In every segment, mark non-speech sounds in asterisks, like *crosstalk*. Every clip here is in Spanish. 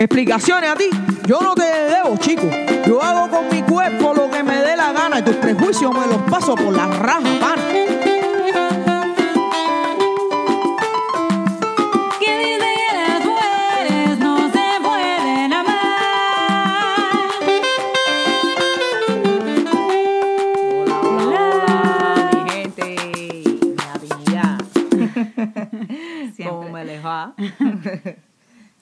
Explicaciones a ti, yo no te debo, chico. Yo hago con mi cuerpo lo que me dé la gana y tus prejuicios me los paso por la raja, pana. Que dice que las mujeres no se pueden amar. Hola, hola, mi gente, mi dignidad. *laughs* ¿Cómo Siempre. me les va? *laughs*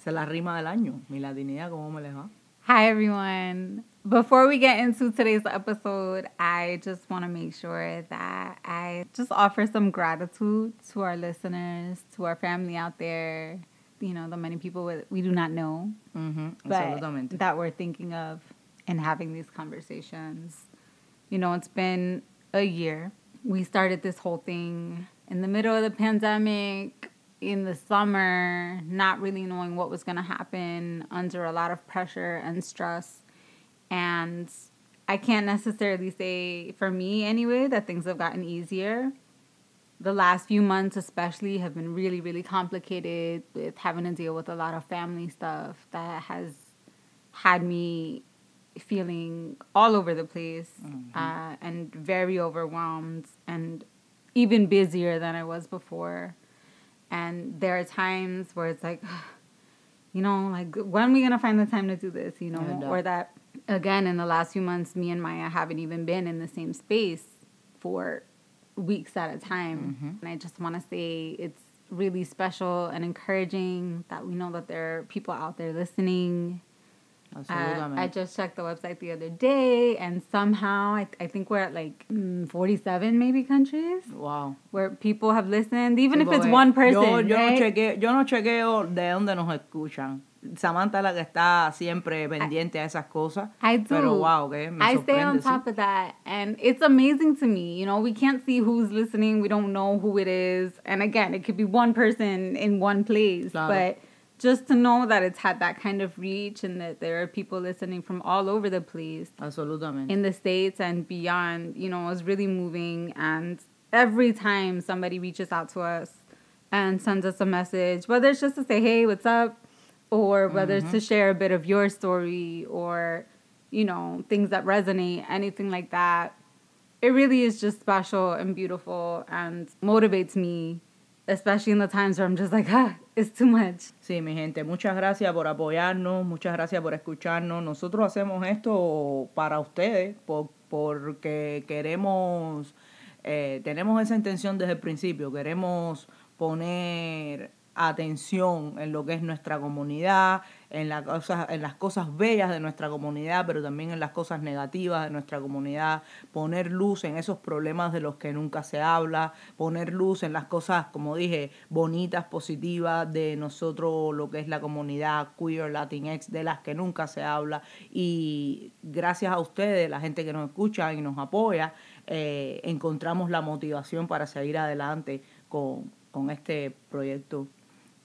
Esa es la rima del año. Mi latinidad, ¿cómo me les va? Hi, everyone. Before we get into today's episode, I just want to make sure that I just offer some gratitude to our listeners, to our family out there, you know, the many people we, we do not know, Ujú, but that we're thinking of and having these conversations. You know, it's been a year. We started this whole thing in the middle of the pandemic, in the summer, not really knowing what was going to happen, under a lot of pressure and stress. And I can't necessarily say, for me anyway, that things have gotten easier. The last few months, especially, have been really, really complicated with having to deal with a lot of family stuff that has had me feeling all over the place uh, and very overwhelmed and even busier than I was before. And there are times where it's like, *sighs* you know, like when are we gonna find the time to do this? You know, or that again in the last few months, me and Maya haven't even been in the same space for weeks at a time. Mm-hmm. And I just want to say it's really special and encouraging that we know that there are people out there listening. Uh, Absolutamente. I just checked the website the other day, and somehow I, I think we're at like mm, 47 maybe countries wow. where people have listened, even if it's one person. Yo, yo, no right? chequeo, yo no chequeo de dónde nos escuchan. Samantha es la que está siempre pendiente a esas cosas. I do. Pero wow, que me I stay on sorprende, sí. top of that, and it's amazing to me. You know, we can't see who's listening. We don't know who it is, and again, it could be one person in one place, Claro. but just to know that it's had that kind of reach and that there are people listening from all over the place Absolutamente. in the states and beyond, you know, is really moving. And every time somebody reaches out to us and sends us a message, whether it's just to say, "Hey, what's up," or whether it's to mm-hmm. share a bit of your story or, you know, things that resonate, anything like that, it really is just special and beautiful and motivates me, especially in the times where I'm just like, ah, it's too much. Sí, mi gente, muchas gracias por apoyarnos, muchas gracias por escucharnos. Nosotros hacemos esto para ustedes por- porque queremos, eh, tenemos esa intención desde el principio, queremos poner atención en lo que es nuestra comunidad, en, la cosa- en las cosas bellas de nuestra comunidad, pero también en las cosas negativas de nuestra comunidad, poner luz en esos problemas de los que nunca se habla, poner luz en las cosas, como dije, bonitas, positivas de nosotros, lo que es la comunidad queer, latinx, de las que nunca se habla. Y gracias a ustedes, la gente que nos escucha y nos apoya, eh, encontramos la motivación para seguir adelante con, con este proyecto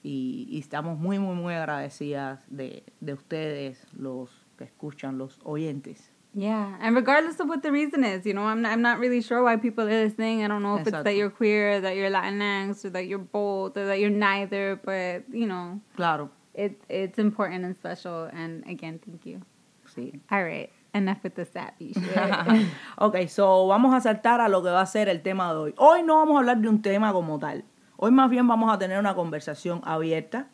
y, y estamos muy, muy, muy agradecidas de, de ustedes, los que escuchan, los oyentes. Yeah, and regardless of what the reason is, you know, I'm not, I'm not really sure why people are listening. I don't know if it's that you're queer, that you're Latinx, or that you're both, or that you're neither. But you know, Claro, it it's important and special. And again, thank you. sí. All right, enough with the sappy shit. *laughs* ok, so vamos a saltar a lo que va a ser el tema de hoy. Hoy no vamos a hablar de un tema como tal. Hoy más bien vamos a tener una conversación abierta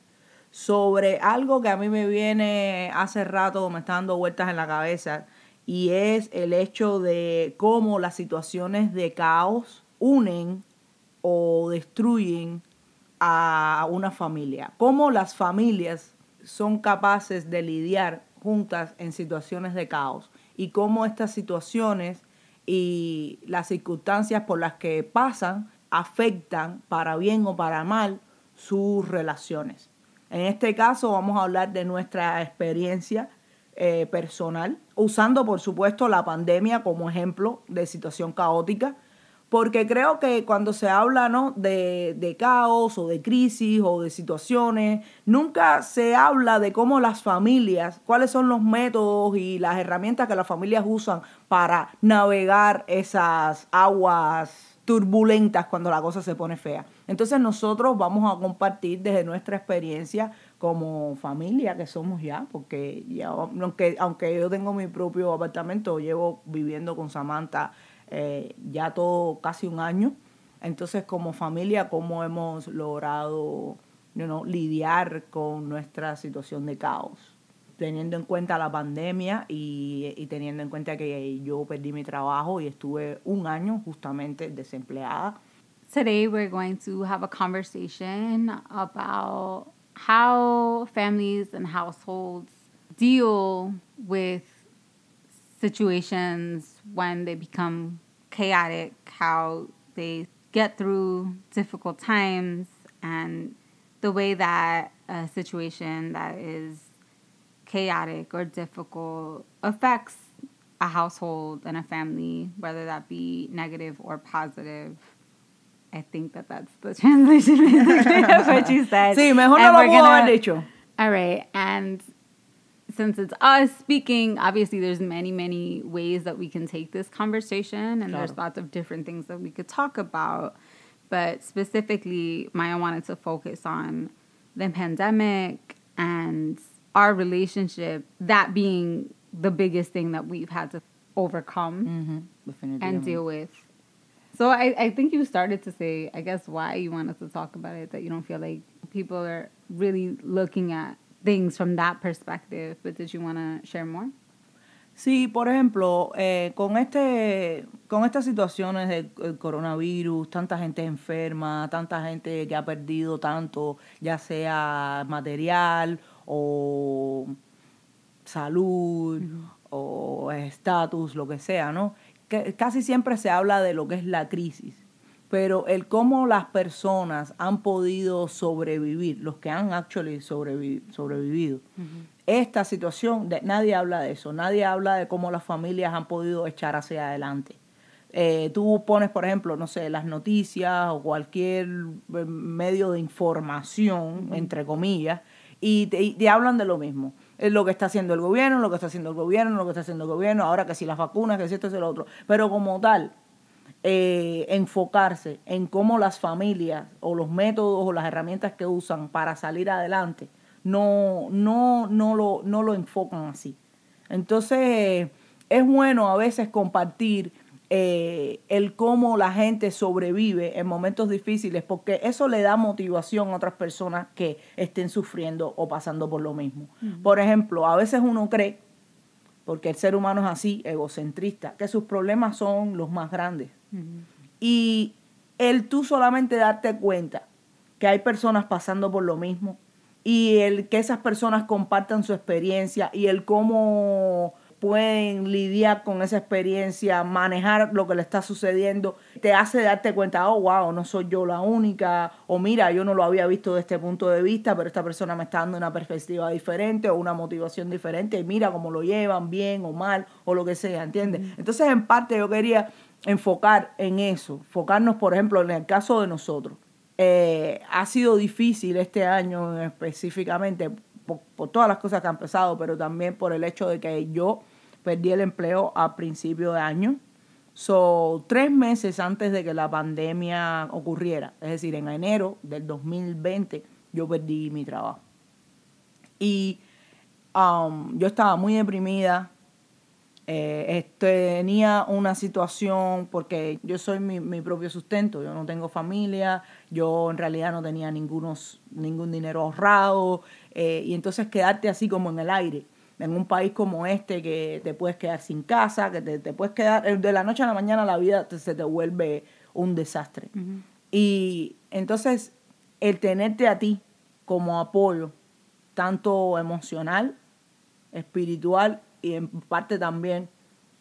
sobre algo que a mí me viene hace rato, me está dando vueltas en la cabeza, y es el hecho de cómo las situaciones de caos unen o destruyen a una familia. Cómo las familias son capaces de lidiar juntas en situaciones de caos y cómo estas situaciones y las circunstancias por las que pasan afectan para bien o para mal sus relaciones. En este caso vamos a hablar de nuestra experiencia eh, personal, usando por supuesto la pandemia como ejemplo de situación caótica, porque creo que cuando se habla de, de caos o de crisis o de situaciones, nunca se habla de cómo las familias, cuáles son los métodos y las herramientas que las familias usan para navegar esas aguas turbulentas cuando la cosa se pone fea. Entonces nosotros vamos a compartir desde nuestra experiencia como familia que somos ya, porque ya, aunque, aunque yo tengo mi propio apartamento, llevo viviendo con Samantha eh, ya todo casi un año. Entonces, como familia, ¿cómo hemos logrado lidiar con nuestra situación de caos? Teniendo en cuenta la pandemia y, teniendo en cuenta que yo perdí mi trabajo y estuve un año justamente desempleada. Today we're going to have a conversation about how families and households deal with situations when they become chaotic, how they get through difficult times, and the way that a situation that is chaotic or difficult affects a household and a family, whether that be negative or positive. I think that that's the *laughs* translation *laughs* of what you said. Sí, mejor no lo haber dicho. All right, and since it's us speaking, obviously there's many, many ways that we can take this conversation, and claro. there's lots of different things that we could talk about. But specifically, Maya wanted to focus on the pandemic and our relationship, that being the biggest thing that we've had to overcome mm-hmm. and deal with. So I, I think you started to say, I guess, why you want us to talk about it, that you don't feel like people are really looking at things from that perspective. But did you want to share more? Sí, por ejemplo, eh, con este, con estas situaciones del coronavirus, tanta gente enferma, tanta gente que ha perdido tanto, ya sea material o salud o estatus, lo que sea, ¿no? casi siempre se habla de lo que es la crisis, pero el cómo las personas han podido sobrevivir, los que han actually sobrevivido. Esta situación, nadie habla de eso, nadie habla de cómo las familias han podido echar hacia adelante. Eh, tú pones, por ejemplo, no sé, las noticias o cualquier eh, medio de información, entre comillas, y te hablan de lo mismo es lo que está haciendo el gobierno, lo que está haciendo el gobierno, lo que está haciendo el gobierno, ahora que si las vacunas, que si esto es el otro. Pero como tal, eh, enfocarse en cómo las familias o los métodos o las herramientas que usan para salir adelante no, no, no, lo, no lo enfocan así. Entonces, es bueno a veces compartir eh, el cómo la gente sobrevive en momentos difíciles, porque eso le da motivación a otras personas que estén sufriendo o pasando por lo mismo. Por ejemplo, a veces uno cree, porque el ser humano es así, egocentrista, que sus problemas son los más grandes. Y el tú solamente darte cuenta que hay personas pasando por lo mismo y el que esas personas compartan su experiencia y el cómo pueden lidiar con esa experiencia, manejar lo que le está sucediendo, te hace darte cuenta, oh, wow, no soy yo la única, o mira, yo no lo había visto desde este punto de vista, pero esta persona me está dando una perspectiva diferente o una motivación diferente, y mira cómo lo llevan, bien o mal, o lo que sea, ¿entiendes? Entonces, en parte, yo quería enfocar en eso, enfocarnos, por ejemplo, en el caso de nosotros. Eh, ha sido difícil este año específicamente por, por, todas las cosas que han pasado, pero también por el hecho de que yo perdí el empleo a principio de año. So, tres meses antes de que la pandemia ocurriera, es decir, en enero del 2020, yo perdí mi trabajo. Y um, yo estaba muy deprimida, eh, tenía una situación, porque yo soy mi, propio sustento, yo no tengo familia, yo en realidad no tenía ningunos, ningún dinero ahorrado, eh, y entonces quedarte así como en el aire en un país como este que te puedes quedar sin casa, que te, puedes quedar, eh, de la noche a la mañana la vida se te vuelve un desastre. Y entonces el tenerte a ti como apoyo, tanto emocional, espiritual y en parte también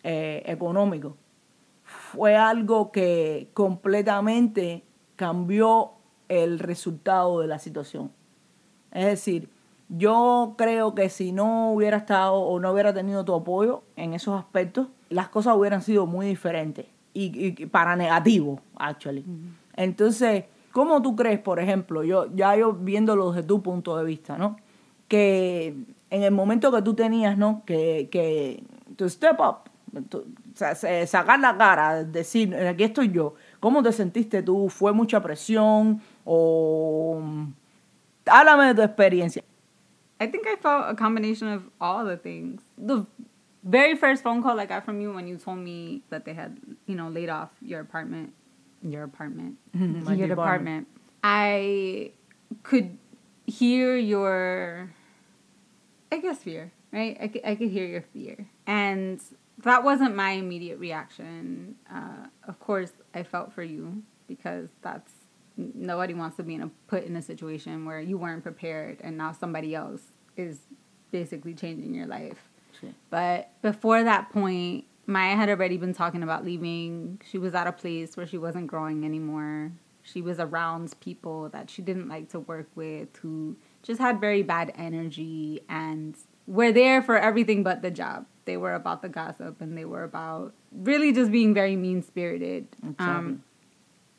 eh, económico, fue algo que completamente cambió el resultado de la situación. Es decir, yo creo que si no hubiera estado o no hubiera tenido tu apoyo en esos aspectos, las cosas hubieran sido muy diferentes y, para negativo, actually. Entonces, ¿cómo tú crees, por ejemplo, yo ya yo viéndolo desde tu punto de vista, ¿no? Que en el momento que tú tenías, ¿no? Que, que tu step up, sacar la cara, decir, aquí estoy yo, ¿cómo te sentiste tú? ¿Fue mucha presión o háblame de tu experiencia? I think I felt a combination of all the things. The very first phone call I got from you when you told me that they had, you know, laid off your apartment, your apartment, *laughs* your department. I could hear your, I guess, fear, right? I could, I could hear your fear. And that wasn't my immediate reaction. Uh, of course, I felt for you because that's nobody wants to be in a put in a situation where you weren't prepared and now somebody else is basically changing your life. Sí. But before that point, Maya had already been talking about leaving. She was at a place where she wasn't growing anymore. She was around people that she didn't like to work with who just had very bad energy and were there for everything but the job. They were about the gossip and they were about really just being very mean spirited. Um, exactly.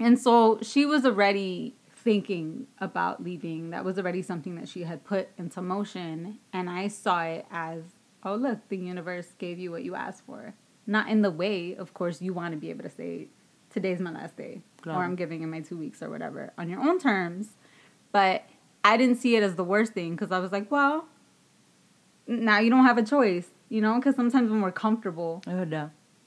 And so she was already thinking about leaving. That was already something that she had put into motion. And I saw it as, oh, look, the universe gave you what you asked for. Not in the way, of course, you want to be able to say, today's my last day, or I'm giving in my two weeks, or whatever, on your own terms. But I didn't see it as the worst thing because I was like, well, now you don't have a choice, you know? Because sometimes when we're comfortable,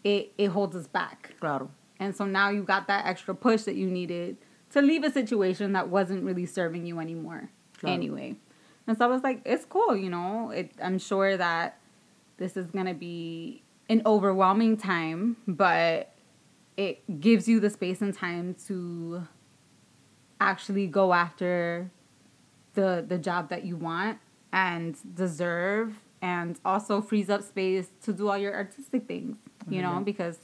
it, it holds us back. claro. And so now you got that extra push that you needed to leave a situation that wasn't really serving you anymore anyway. And so I was like, it's cool, you know. It, I'm sure that this is going to be an overwhelming time, but it gives you the space and time to actually go after the the job that you want and deserve and also frees up space to do all your artistic things, you know, Mhm. because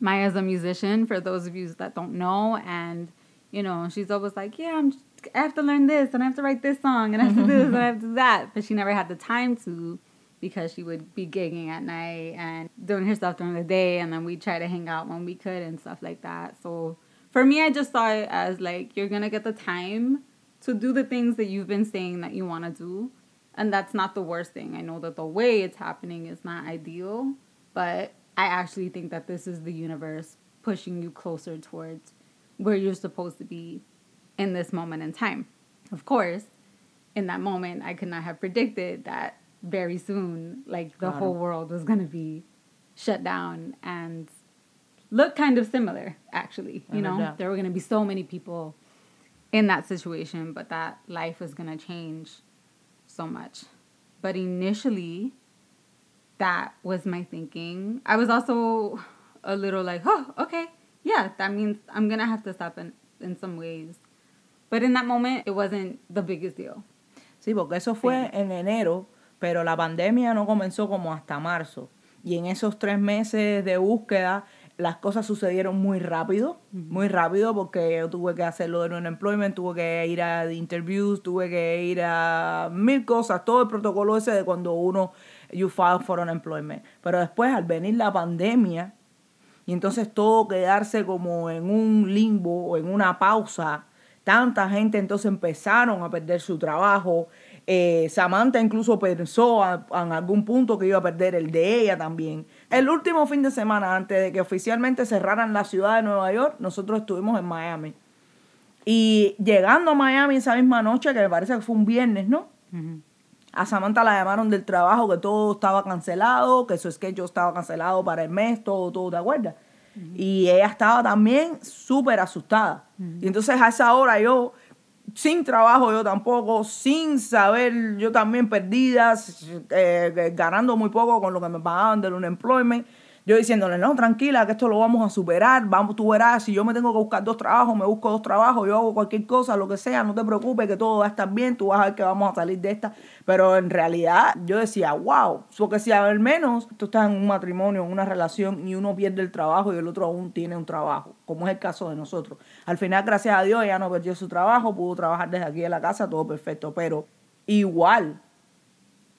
Maya's a musician for those of you that don't know and you know, she's always like, "Yeah, I'm I have to learn this and I have to write this song and I have to do this and I have to do that." But she never had the time to because she would be gigging at night and doing her stuff during the day and then we'd try to hang out when we could and stuff like that. So for me I just saw it as like you're gonna get the time to do the things that you've been saying that you wanna do. And that's not the worst thing. I know that the way it's happening is not ideal, but I actually think that this is the universe pushing you closer towards where you're supposed to be in this moment in time. Of course, in that moment, I could not have predicted that very soon, like the whole world was going to be shut down and look kind of similar, actually. You Es know, there were going to be so many people in that situation, but that life was going to change so much. But initially, that was my thinking. I was also a little like, oh, okay, yeah, that means I'm gonna have to stop in, in some ways. But in that moment, it wasn't the biggest deal. Sí, porque eso fue en enero, pero la pandemia no comenzó como hasta marzo. Y en esos tres meses de búsqueda, las cosas sucedieron muy rápido, muy rápido, porque yo tuve que hacer lo de un employment, tuve que ir a interviews, tuve que ir a mil cosas, todo el protocolo ese de cuando uno, you file for unemployment. Pero después, al venir la pandemia, y entonces todo quedarse como en un limbo o en una pausa. Tanta gente entonces empezaron a perder su trabajo. Eh, Samantha incluso pensó en algún punto que iba a perder el de ella también. El último fin de semana, antes de que oficialmente cerraran la ciudad de Nueva York, nosotros estuvimos en Miami. Y llegando a Miami esa misma noche, que me parece que fue un viernes, ¿no? A Samantha la llamaron del trabajo, que todo estaba cancelado, que su sketch estaba cancelado para el mes, todo, todo, ¿te acuerdas? Y ella estaba también súper asustada. Y entonces a esa hora yo, sin trabajo yo tampoco, sin saber, yo también perdida, eh, eh, ganando muy poco con lo que me pagaban del unemployment. Yo diciéndole, no, tranquila, que esto lo vamos a superar, vamos, tú verás, si yo me tengo que buscar dos trabajos, me busco dos trabajos, yo hago cualquier cosa, lo que sea, no te preocupes, que todo va a estar bien, tú vas a ver que vamos a salir de esta. Pero en realidad yo decía, wow, porque si al menos tú estás en un matrimonio, en una relación y uno pierde el trabajo y el otro aún tiene un trabajo, como es el caso de nosotros. Al final, gracias a Dios, ella no perdió su trabajo, pudo trabajar desde aquí en la casa, todo perfecto, pero igual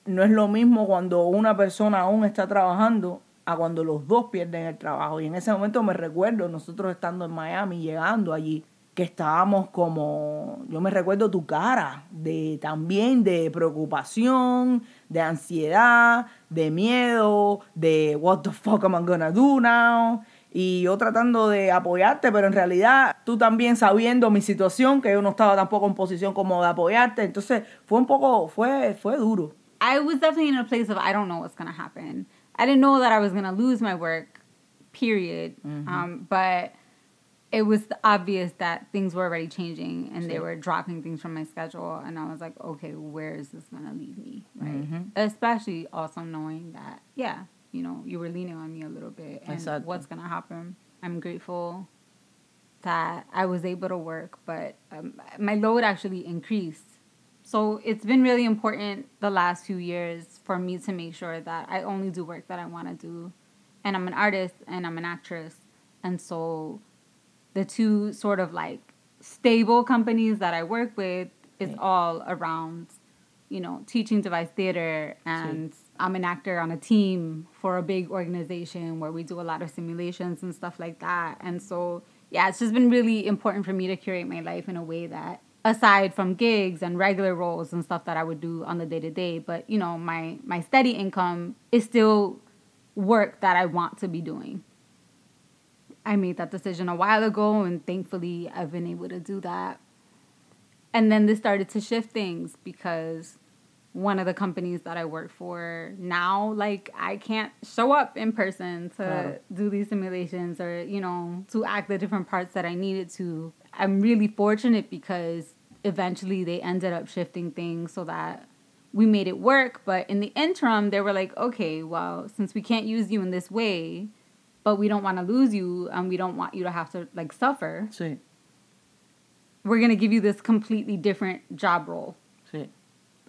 no es lo mismo cuando una persona aún está trabajando a cuando los dos pierden el trabajo. Y en ese momento me recuerdo nosotros estando en Miami, llegando allí, que estábamos como, yo me recuerdo tu cara, de también de preocupación, de ansiedad, de miedo, de what the fuck am I gonna do now? y yo tratando de apoyarte, pero en realidad tú también sabiendo mi situación, que yo no estaba tampoco en posición como de apoyarte, entonces fue un poco, fue, fue duro. I was definitely in a place of I don't know what's gonna happen. I didn't know that I was gonna lose my work, period. Um, but it was obvious that things were already changing and they were dropping things from my schedule, and I was like, okay, where is this gonna lead me, right? Especially also knowing that, yeah, you know, you were leaning on me a little bit, and Exacto. what's gonna happen. I'm grateful that I was able to work, but um, my load actually increased. So it's been really important the last few years for me to make sure that I only do work that I want to do. And I'm an artist and I'm an actress. And so the two sort of like stable companies that I work with is Yeah. all around, you know, teaching device theater and I'm an actor on a team for a big organization where we do a lot of simulations and stuff like that. And so, yeah, it's just been really important for me to curate my life in a way that aside from gigs and regular roles and stuff that I would do on the day to day, but you know, my my steady income is still work that I want to be doing. I made that decision a while ago and thankfully I've been able to do that. And then this started to shift things because one of the companies that I work for now, like I can't show up in person to Claro. do these simulations or, you know, to act the different parts that I needed to. I'm really fortunate because eventually they ended up shifting things so that we made it work. But in the interim, they were like, okay, well, since we can't use you in this way, but we don't want to lose you and we don't want you to have to like suffer, we're going to give you this completely different job role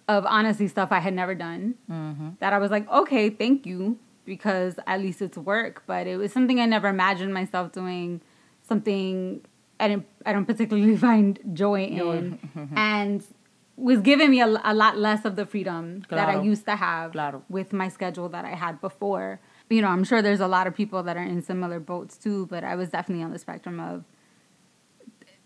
of honestly stuff I had never done Ujú. that I was like, okay, thank you, because at least it's work. But it was something I never imagined myself doing, something I didn't, I don't particularly *laughs* find joy in, *laughs* and was giving me a, a lot less of the freedom that I used to have Claro. with my schedule that I had before. You know, I'm sure there's a lot of people that are in similar boats too, but I was definitely on the spectrum of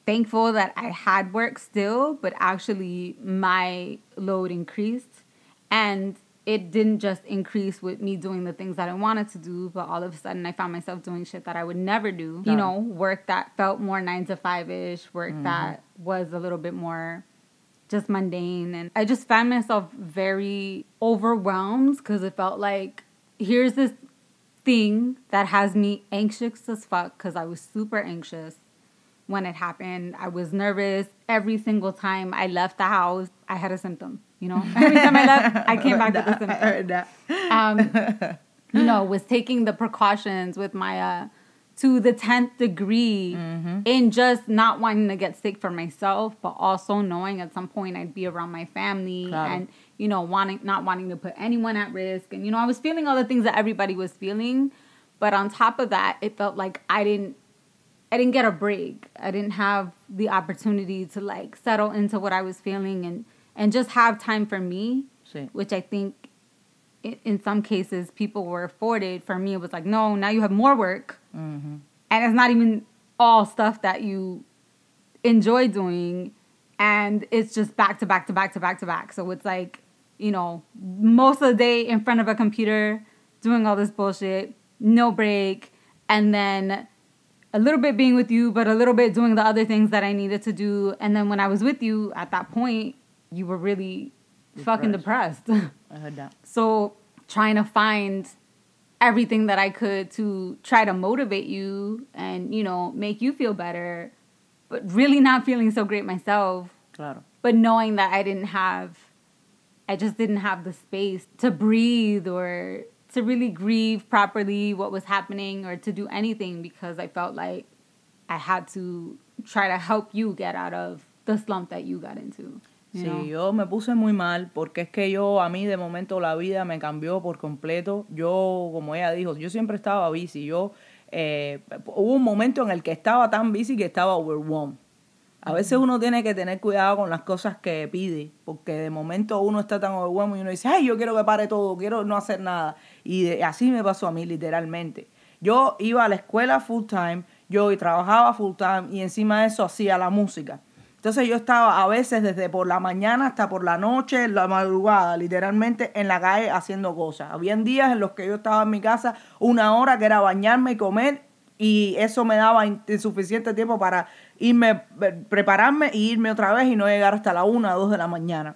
thankful that I had work still, but actually my load increased. And it didn't just increase with me doing the things that I wanted to do, but all of a sudden I found myself doing shit that I would never do. You know, work that felt more nine to five ish, work mm-hmm. that was a little bit more just mundane. And I just found myself very overwhelmed because it felt like here's this thing that has me anxious as fuck because I was super anxious when it happened. I was nervous every single time I left the house. I had a symptom, you know. Every time I left, *laughs* I came back with a symptom Verdad. um, *laughs* you know, was taking the precautions with my uh, to the tenth degree in just not wanting to get sick for myself, but also knowing at some point I'd be around my family and you know wanting not wanting to put anyone at risk, and you know I was feeling all the things that everybody was feeling, but on top of that, it felt like I didn't. I didn't get a break. I didn't have the opportunity to like settle into what I was feeling and and just have time for me Sí. which I think in, in some cases people were afforded. For me, it was like, no, now you have more work, Ujú. and it's not even all stuff that you enjoy doing, and it's just back to back to back to back to back. So it's like, you know, most of the day in front of a computer doing all this bullshit, no break, and then a little bit being with you, but a little bit doing the other things that I needed to do. And then when I was with you at that point, you were really fucking depressed. Es verdad. *laughs* so trying to find everything that I could to try to motivate you and, you know, make you feel better, but really not feeling so great myself, Claro. but knowing that I didn't have I just didn't have the space to breathe or to really grieve properly what was happening or to do anything because I felt like I had to try to help you get out of the slump that you got into. Sí, yo me puse muy mal porque es que yo, a mí de momento la vida me cambió por completo. Yo, como ella dijo, yo siempre estaba bici. Yo, eh, hubo un momento en el que estaba tan bici que estaba overwhelmed. A veces uno tiene que tener cuidado con las cosas que pide, porque de momento uno está tan overwhelmed y uno dice, ay, yo quiero que pare todo, quiero no hacer nada. Y de- así me pasó a mí, literalmente. Yo iba a la escuela full time, yo trabajaba full time y encima de eso hacía la música. Entonces yo estaba a veces desde por la mañana hasta por la noche, la madrugada, literalmente en la calle haciendo cosas. Habían días en los que yo estaba en mi casa una hora que era bañarme y comer y eso me daba suficiente tiempo para irme, prepararme y irme otra vez y no llegar hasta la una o dos de la mañana.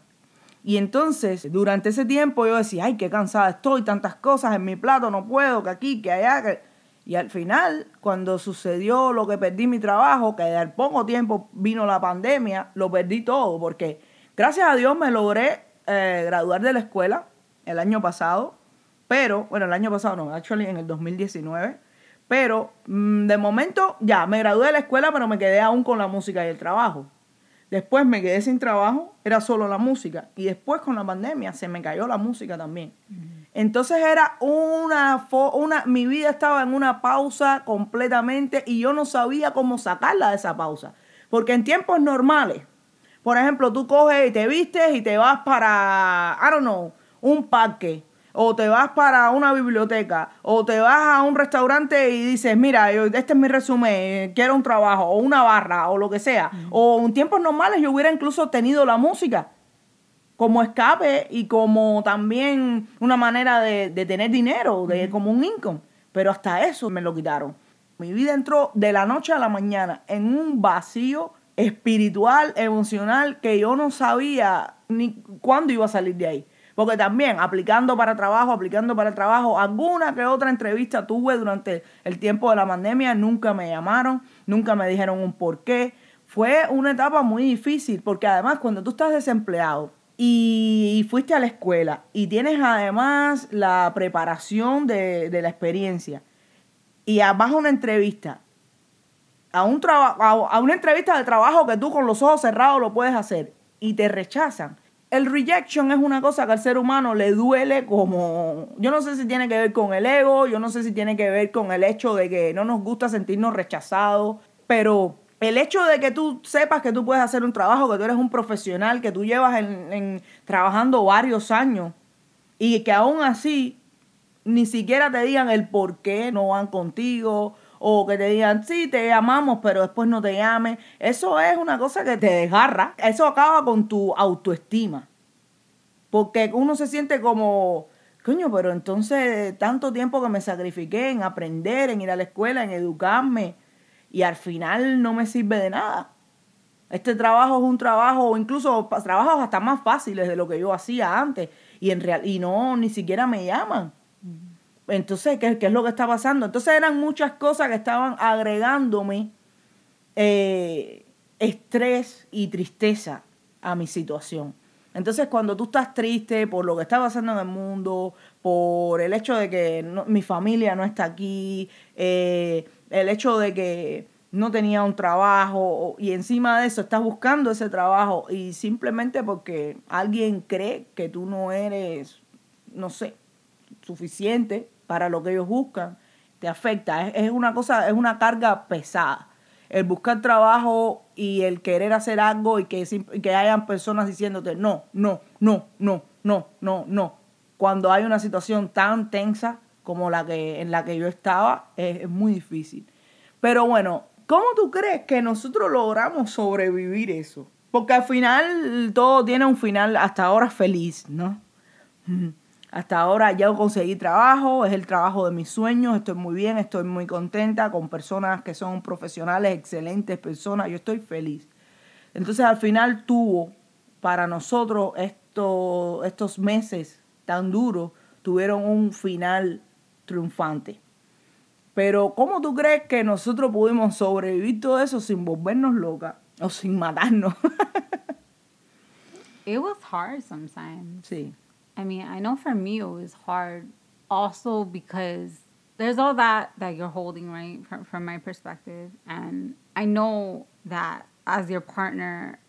Y entonces, durante ese tiempo yo decía, ay, qué cansada estoy, tantas cosas en mi plato, no puedo, que aquí, que allá. Que... Y al final, cuando sucedió lo que perdí mi trabajo, que al poco tiempo vino la pandemia, lo perdí todo, porque gracias a Dios me logré eh, graduar de la escuela el año pasado, pero, bueno, el año pasado no, actually en el 2019 pero mm, de momento ya, me gradué de la escuela, pero me quedé aún con la música y el trabajo. Después me quedé sin trabajo, era solo la música. Y después con la pandemia se me cayó la música también. Entonces era una, una, mi vida estaba en una pausa completamente y yo no sabía cómo sacarla de esa pausa. Porque en tiempos normales, por ejemplo, tú coges y te vistes y te vas para, I don't know, un parque o te vas para una biblioteca, o te vas a un restaurante y dices, mira, este es mi resumen, quiero un trabajo, o una barra, o lo que sea. O en tiempos normales yo hubiera incluso tenido la música como escape y como también una manera de, tener dinero, de, como un income. Pero hasta eso me lo quitaron. Mi vida entró de la noche a la mañana en un vacío espiritual, emocional, que yo no sabía ni cuándo iba a salir de ahí. Porque también aplicando para trabajo, aplicando para trabajo, alguna que otra entrevista tuve durante el tiempo de la pandemia, nunca me llamaron, nunca me dijeron un por qué. Fue una etapa muy difícil porque además cuando tú estás desempleado y fuiste a la escuela y tienes además la preparación de, la experiencia y vas a una entrevista, a, un a una entrevista de trabajo que tú con los ojos cerrados lo puedes hacer y te rechazan. El rejection es una cosa que al ser humano le duele como, yo no sé si tiene que ver con el ego, yo no sé si tiene que ver con el hecho de que no nos gusta sentirnos rechazados, pero el hecho de que tú sepas que tú puedes hacer un trabajo, que tú eres un profesional, que tú llevas trabajando varios años y que aún así ni siquiera te digan el por qué no van contigo o que te digan, sí, te llamamos, pero después no te llamen. Eso es una cosa que te desgarra. Eso acaba con tu autoestima. Porque uno se siente como, coño, pero entonces tanto tiempo que me sacrifiqué en aprender, en ir a la escuela, en educarme, y al final no me sirve de nada. Este trabajo es un trabajo, incluso trabajos hasta más fáciles de lo que yo hacía antes, y, en real, y no, ni siquiera me llaman. Entonces, ¿qué, es lo que está pasando? Entonces eran muchas cosas que estaban agregándome eh, estrés y tristeza a mi situación. Entonces, cuando tú estás triste por lo que está pasando en el mundo, por el hecho de que mi familia no está aquí, eh, el hecho de que no tenía un trabajo y encima de eso estás buscando ese trabajo y simplemente porque alguien cree que tú no eres, no sé, suficiente para lo que ellos buscan, te afecta. Es, una cosa, es una carga pesada. El buscar trabajo y el querer hacer algo y que, que hayan personas diciéndote no, no, no, no, no, no, no. Cuando hay una situación tan tensa como la que en la que yo estaba, es, muy difícil. Pero bueno, ¿cómo tú crees que nosotros logramos sobrevivir eso? Porque al final todo tiene un final hasta ahora feliz, ¿no? *laughs* Hasta ahora ya conseguí trabajo, es el trabajo de mis sueños, estoy muy bien, estoy muy contenta con personas que son profesionales, excelentes personas, yo estoy feliz. Entonces al final tuvo para nosotros esto, estos meses tan duros, tuvieron un final triunfante. Pero ¿cómo tú crees que nosotros pudimos sobrevivir todo eso sin volvernos locas o sin matarnos? *laughs* It was hard sometimes. Sí. I mean, I know for me it was hard also because there's all that that you're holding, right? From, from my perspective. And I know that as your partner,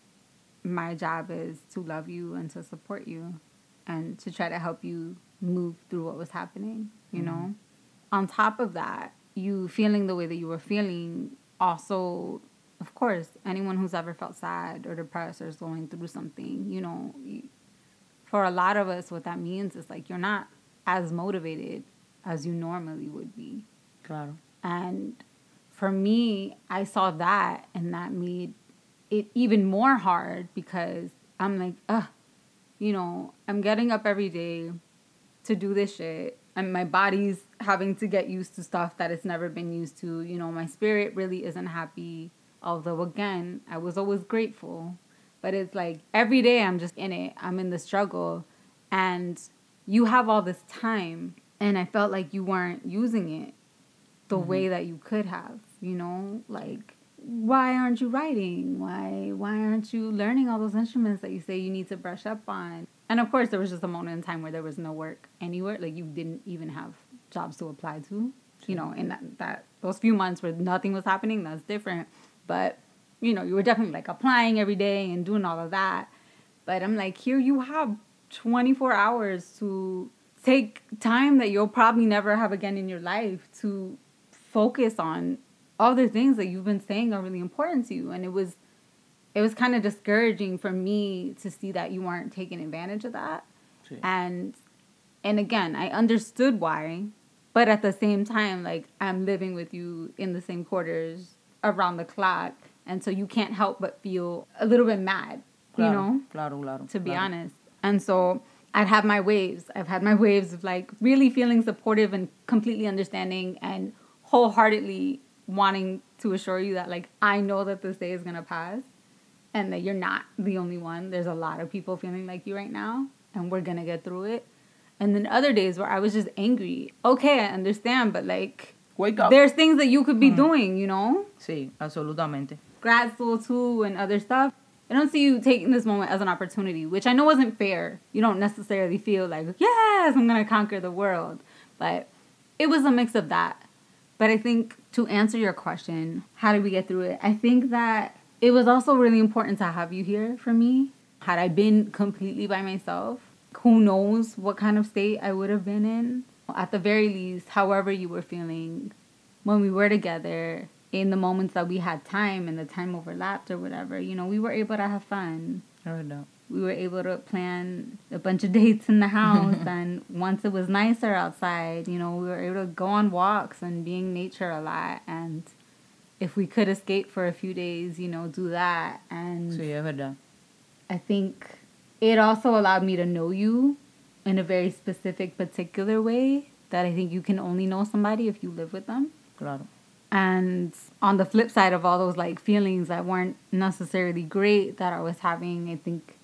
my job is to love you and to support you and to try to help you move through what was happening, you mm-hmm. know? On top of that, you feeling the way that you were feeling also of course anyone who's ever felt sad or depressed or is going through something you know for a lot of us, what that means is like you're not as motivated as you normally would be. Claro. And for me, I saw that and that made it even more hard because I'm like, ugh, you know, I'm getting up every day. to do this shit. And my body's having to get used to stuff that it's never been used to. You know, my spirit really isn't happy. Although, again, I was always grateful. But it's like every day I'm just in it. I'm in the struggle. And you have all this time. And I felt like you weren't using it the mm-hmm. way that you could have, you know? Like, why aren't you writing? Why why aren't you learning all those instruments that you say you need to brush up on? And of course, there was just a moment in time where there was no work anywhere. Like you didn't even have jobs to apply to. You know, in that, that those few months where nothing was happening, that's different. But you know, you were definitely like applying every day and doing all of that. But I'm like, here you have 24 hours to take time that you'll probably never have again in your life to focus on other things that you've been saying are really important to you and it was it was kind of discouraging for me to see that you weren't taking advantage of that. Sí. and and again i understood why but at the same time like i'm living with you in the same quarters around the clock and so you can't help but feel a little bit mad claro, you know? claro, claro, to be honest. And so I'd have my waves. I've had my waves of like really feeling supportive and completely understanding and wholeheartedly wanting to assure you that like I know that this day is gonna pass and that you're not the only one. There's a lot of people feeling like you right now and we're gonna get through it. And then other days where I was just angry. Okay, I understand, but like wake up. There's things that you could be mm. doing, you know? Sí, absolutamente. Grad school too and other stuff. I don't see you taking this moment as an opportunity, which I know wasn't fair. You don't necessarily feel like, yes, I'm gonna conquer the world. But it was a mix of that but I think to answer your question, how did we get through it? I think that it was also really important to have you here for me. Had I been completely by myself, who knows what kind of state I would have been in. At the very least, however you were feeling when we were together, in the moments that we had time and the time overlapped or whatever, you know, we were able to have fun. I know we were able to plan a bunch of *laughs* dates in the house *laughs* and once it was nicer outside you know we were able to go on walks and be in nature a lot and if we could escape for a few days you know do that. And sí, es verdad. i think it also allowed me to know you in a very specific particular way that i think you can only know somebody if you live with them. Claro. And on the flip side of all those like feelings that weren't necessarily great that i was having i think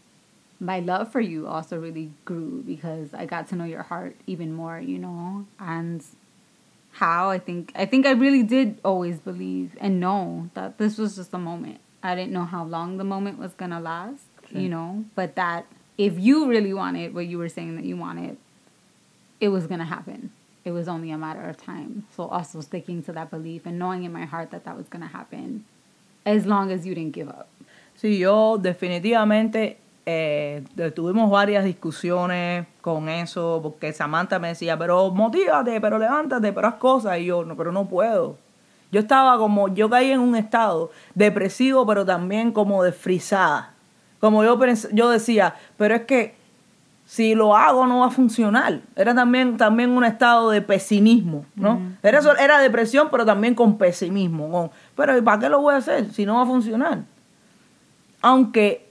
my love for you also really grew because I got to know your heart even more, you know, and how I think I think I really did always believe and know that this was just a moment. I didn't know how long the moment was gonna last, sure. you know, but that if you really wanted what you were saying that you wanted, it was gonna happen. It was only a matter of time. So also sticking to that belief and knowing in my heart that that was gonna happen, as long as you didn't give up. Sí, yo definitivamente Eh, tuvimos varias discusiones con eso, porque Samantha me decía, pero motívate, pero levántate, pero haz cosas. Y yo, no, pero no puedo. Yo estaba como, yo caí en un estado depresivo, pero también como desfrisada. Como yo, yo decía, pero es que si lo hago no va a funcionar. Era también, también un estado de pesimismo, ¿no? era, era depresión, pero también con pesimismo. pero ¿para qué lo voy a hacer si no va a funcionar? Aunque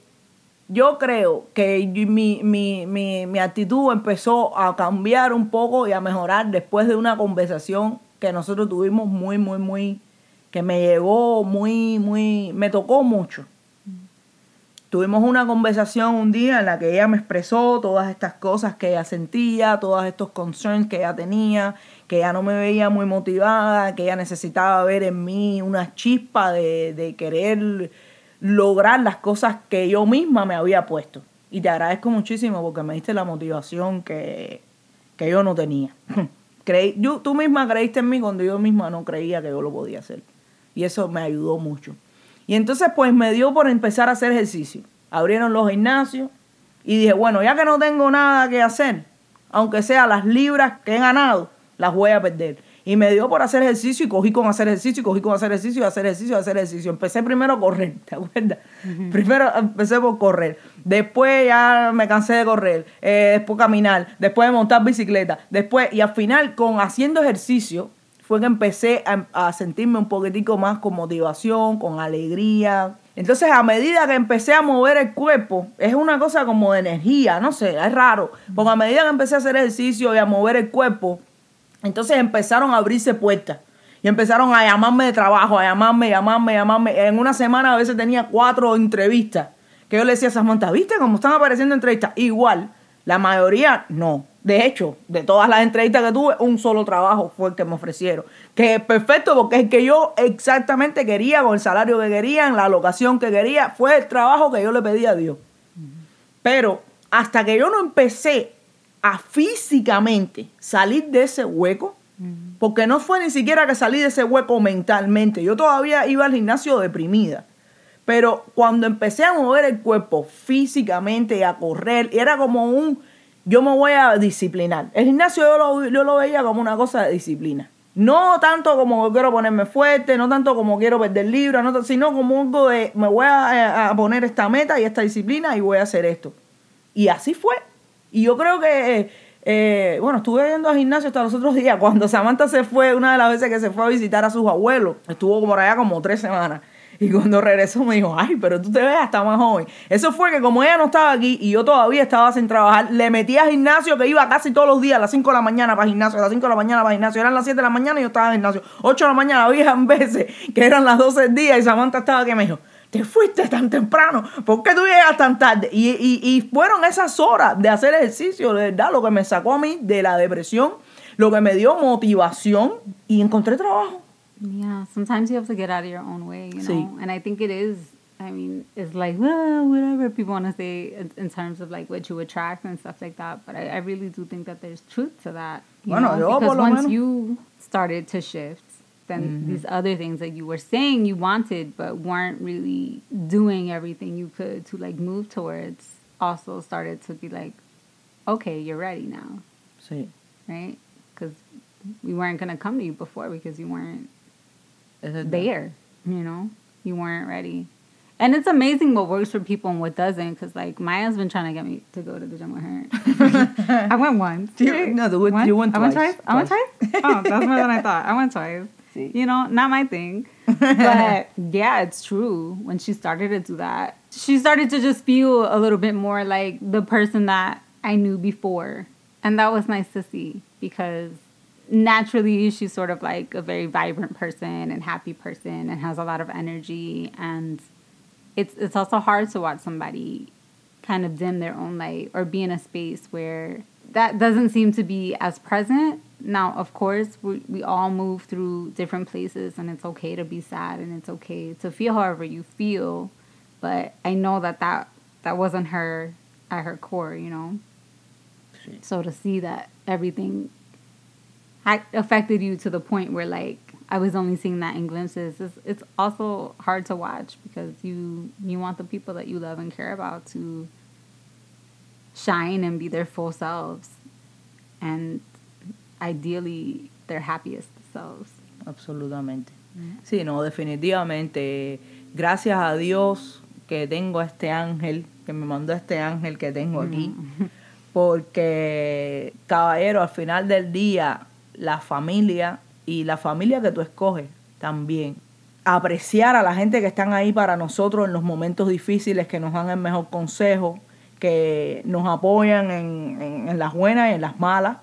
yo creo que mi, mi, mi, mi, actitud empezó a cambiar un poco y a mejorar después de una conversación que nosotros tuvimos muy, muy, muy, que me llegó muy, muy, me tocó mucho. Tuvimos una conversación un día en la que ella me expresó todas estas cosas que ella sentía, todos estos concerns que ella tenía, que ella no me veía muy motivada, que ella necesitaba ver en mí una chispa de, de querer lograr las cosas que yo misma me había puesto. Y te agradezco muchísimo porque me diste la motivación que, que yo no tenía. *laughs* Creí, tú misma creíste en mí cuando yo misma no creía que yo lo podía hacer. Y eso me ayudó mucho. Y entonces pues me dio por empezar a hacer ejercicio. Abrieron los gimnasios y dije, bueno, ya que no tengo nada que hacer, aunque sea las libras que he ganado, las voy a perder. Y me dio por hacer ejercicio y cogí con hacer ejercicio y cogí con hacer ejercicio y hacer ejercicio y hacer ejercicio. Empecé primero a correr, ¿te acuerdas? Primero empecé por correr. Después ya me cansé de correr. Eh, después caminar. Después de montar bicicleta. Después, y al final, con haciendo ejercicio, fue que empecé a, a sentirme un poquitico más con motivación, con alegría, Entonces, a medida que empecé a mover el cuerpo, es una cosa como de energía, no sé, es raro. Porque a medida que empecé a hacer ejercicio y a mover el cuerpo, entonces empezaron a abrirse puertas. Y empezaron a llamarme de trabajo, a llamarme, llamarme, llamarme. En una semana a veces tenía cuatro entrevistas. Que yo le decía a Samantha, ¿viste cómo están apareciendo entrevistas? Igual, la mayoría no. De hecho, de todas las entrevistas que tuve, un solo trabajo fue el que me ofrecieron. Que es perfecto porque es el que yo exactamente quería, con el salario que quería, en la locación que quería. Fue el trabajo que yo le pedí a Dios. Pero hasta que yo no empecé a físicamente salir de ese hueco, porque no fue ni siquiera que salí de ese hueco mentalmente. Yo todavía iba al gimnasio deprimida. Pero cuando empecé a mover el cuerpo físicamente y a correr, era como un yo me voy a disciplinar. El gimnasio yo lo, yo lo veía como una cosa de disciplina. No tanto como quiero ponerme fuerte, no tanto como quiero perder libras, no, sino como algo de me voy a, poner esta meta y esta disciplina y voy a hacer esto. Y así fue. Y yo creo que, eh, bueno, estuve yendo al gimnasio hasta los otros días. *laughs* Cuando Samantha se fue, una de las veces que se fue a visitar a sus abuelos, estuvo por allá como tres semanas. Y cuando *laughs* regresó me dijo, ay, pero tú te ves hasta más joven. Eso fue que como ella no estaba aquí y yo todavía estaba sin trabajar, le metí a gimnasio que iba casi todos los días a las 5 de la mañana para gimnasio, a las 5 de la mañana para gimnasio. Eran las 7 de la mañana y yo estaba en gimnasio. 8 de la mañana había veces que eran las 12 del día y Samantha estaba y me dijo, te fuiste tan temprano, ¿por qué tú llegas tan tarde? Y, y, y fueron esas horas de hacer ejercicio, de verdad, lo que me sacó a mí de la depresión, lo que me dio motivación y encontré trabajo. Yeah, sometimes you have to get out of your own way, you know. Sí. And I think it is. I mean, it's like well, whatever people want to say in terms of like what you attract and stuff like that. But I, I really do think that there's truth to that. You bueno, know? because once you started to shift, then mm-hmm. these other things that you were saying you wanted but weren't really doing everything you could to like move towards also started to be like, okay, you're ready now. Sí. Right? Because we weren't gonna come to you before because you weren't there. You know, you weren't ready. And it's amazing what works for people and what doesn't. Because like Maya's been trying to get me to go to the gym with her. *laughs* I went once. Do you, no, the, one? you went twice. I went twice. twice. I went twice. Oh, that's more than I thought. I went twice. See. You know, not my thing. But *laughs* yeah, it's true. When she started to do that, she started to just feel a little bit more like the person that I knew before, and that was nice to see because naturally she's sort of like a very vibrant person and happy person and has a lot of energy and it's it's also hard to watch somebody kind of dim their own light or be in a space where that doesn't seem to be as present now of course we, we all move through different places and it's okay to be sad and it's okay to feel however you feel but i know that that that wasn't her at her core you know so to see that everything affected you to the point where like I was only seeing that in glimpses. It's, it's also hard to watch because you you want the people that you love and care about to shine and be their full selves, and ideally their happiest selves. Absolutamente. Mm-hmm. Sí, no, definitivamente. Gracias a Dios que tengo a este ángel, que me mandó este ángel que tengo aquí. Mm-hmm. Porque, caballero, al final del día, la familia y la familia que tú escoges también. Apreciar a la gente que están ahí para nosotros en los momentos difíciles, que nos dan el mejor consejo, que nos apoyan en, en las buenas y en las malas.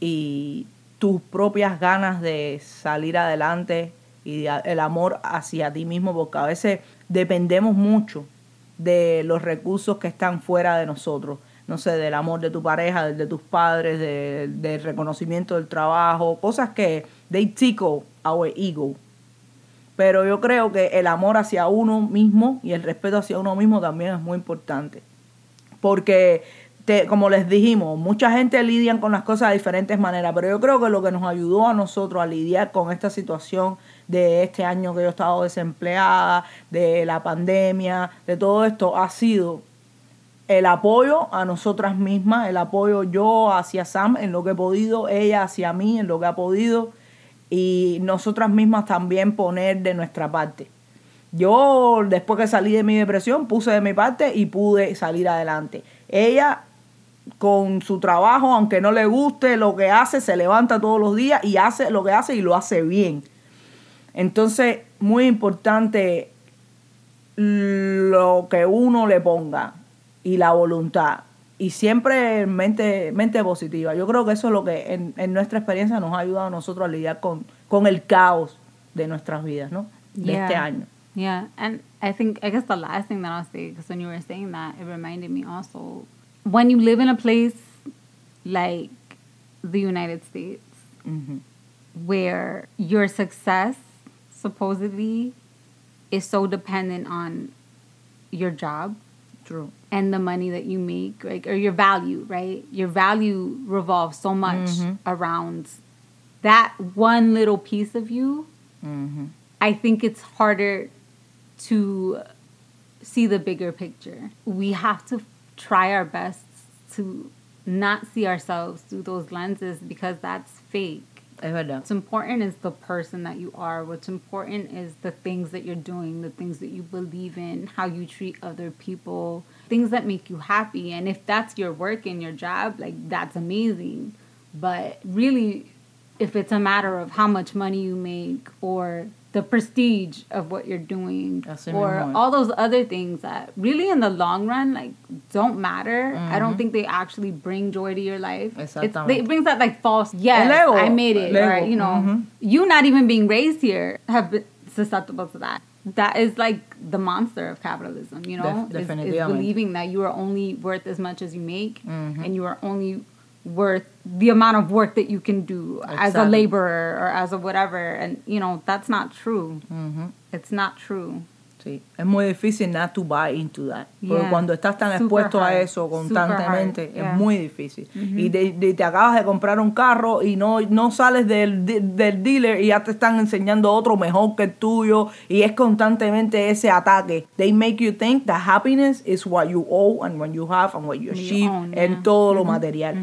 Y tus propias ganas de salir adelante y el amor hacia ti mismo, porque a veces dependemos mucho de los recursos que están fuera de nosotros no sé, del amor de tu pareja, de tus padres, del reconocimiento del trabajo, cosas que they tickle our ego. Pero yo creo que el amor hacia uno mismo y el respeto hacia uno mismo también es muy importante. Porque, te, como les dijimos, mucha gente lidia con las cosas de diferentes maneras, pero yo creo que lo que nos ayudó a nosotros a lidiar con esta situación de este año que yo he estado desempleada, de la pandemia, de todo esto, ha sido el apoyo a nosotras mismas, el apoyo yo hacia Sam en lo que he podido, ella hacia mí en lo que ha podido y nosotras mismas también poner de nuestra parte. Yo después que salí de mi depresión puse de mi parte y pude salir adelante. Ella con su trabajo, aunque no le guste lo que hace, se levanta todos los días y hace lo que hace y lo hace bien. Entonces, muy importante lo que uno le ponga y la voluntad y siempre mente, mente positiva. Yo creo que eso es lo que en, en nuestra experiencia nos ha ayudado a nosotros a lidiar con, con el caos de nuestras vidas, ¿no? De este año. Yeah, and I think I guess the last thing that I'll say, because when you were saying that, it reminded me also when you live in a place like the United States, Ujú. where your success supposedly is so dependent on your job True. and the money that you make, like or your value, right? Your value revolves so much Mhm. around that one little piece of you. Ujú. I think it's harder to see the bigger picture. We have to try our best to not see ourselves through those lenses because that's fake. What's important is the person that you are. What's important is the things that you're doing, the things that you believe in, how you treat other people, things that make you happy. And if that's your work and your job, like that's amazing. But really, if it's a matter of how much money you make or the prestige of what you're doing Así or mismo es. all those other things that really in the long run like don't matter i don't think they actually bring joy to your life It's- they- it brings that like false yes El ego. i made it El or you know Mhm. you not even being raised here have been susceptible to that that is like the monster of capitalism you know Def- is, is believing that you are only worth as much as you make Mhm. and you are only worth the amount of work that you can do as a laborer or as a whatever. And you know that's not true. Ujú. it's not true Sí, es muy difícil not to buy into that. Porque Yeah. cuando estás tan Super expuesto a eso constantemente, yeah. es muy difícil. Y te, de- te acabas de comprar un carro y no, no sales del, de- del dealer y ya te están enseñando otro mejor que el tuyo y es constantemente ese ataque. They make you think that happiness is what you owe and what you have and what you achieve own, en yeah. todo lo material.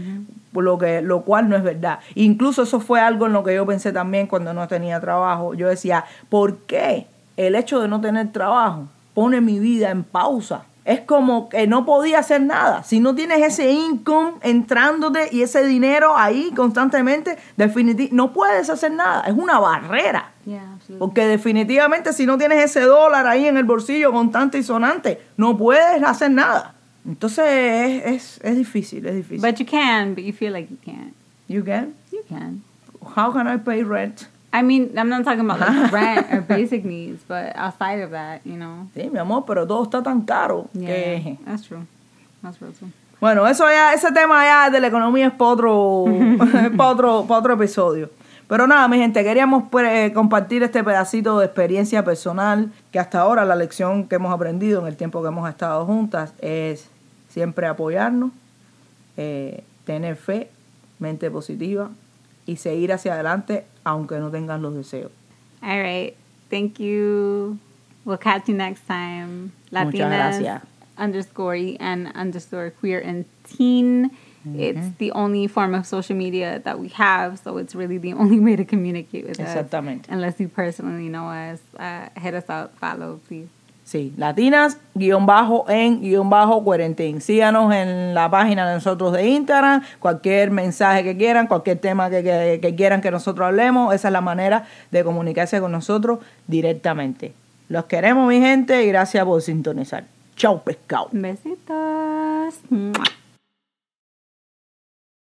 Por lo que lo cual no es verdad. Incluso eso fue algo en lo que yo pensé también cuando no tenía trabajo. Yo decía, ¿por qué el hecho de no tener trabajo pone mi vida en pausa? Es como que no podía hacer nada. Si no tienes ese income entrándote y ese dinero ahí constantemente, definitivamente no puedes hacer nada. Es una barrera. yeah Porque definitivamente si no tienes ese dólar ahí en el bolsillo constante y sonante, no puedes hacer nada. Entonces es, es, es difícil, es difícil. But you can, but you feel like you can't. you can? You can. How can I pay rent? I mean, I'm not talking about like *laughs* rent or basic needs, but outside of that, you know. Sí, mi amor, pero todo está tan caro Yeah, que... that's true. That's real too. Bueno, eso ya, ese tema ya de la economía es para otro, *laughs* pa' otro, pa' otro episodio. Pero nada, mi gente, queríamos pues, eh, compartir este pedacito de experiencia personal, que hasta ahora la lección que hemos aprendido en el tiempo que hemos estado juntas es siempre apoyarnos, eh, tener fe, mente positiva y seguir hacia adelante aunque no tengan los deseos. All right. Thank you. We'll catch you next time. Muchas Latinas gracias. underscore and underscore queer and teen. It's the only form of social media that we have, so it's really the *laughs* only way to communicate with us. Exactamente. Unless you personally know us, uh, hit us up, follow, please. Sí, latinas, guion bajo en guion bajo cuarentín. Síganos en la página de nosotros de Instagram, cualquier mensaje que quieran, cualquier tema que, que- que quieran que nosotros hablemos, esa es la manera de comunicarse con nosotros directamente. Los queremos, mi gente, y gracias por sintonizar. Chau, pescado. Besitos.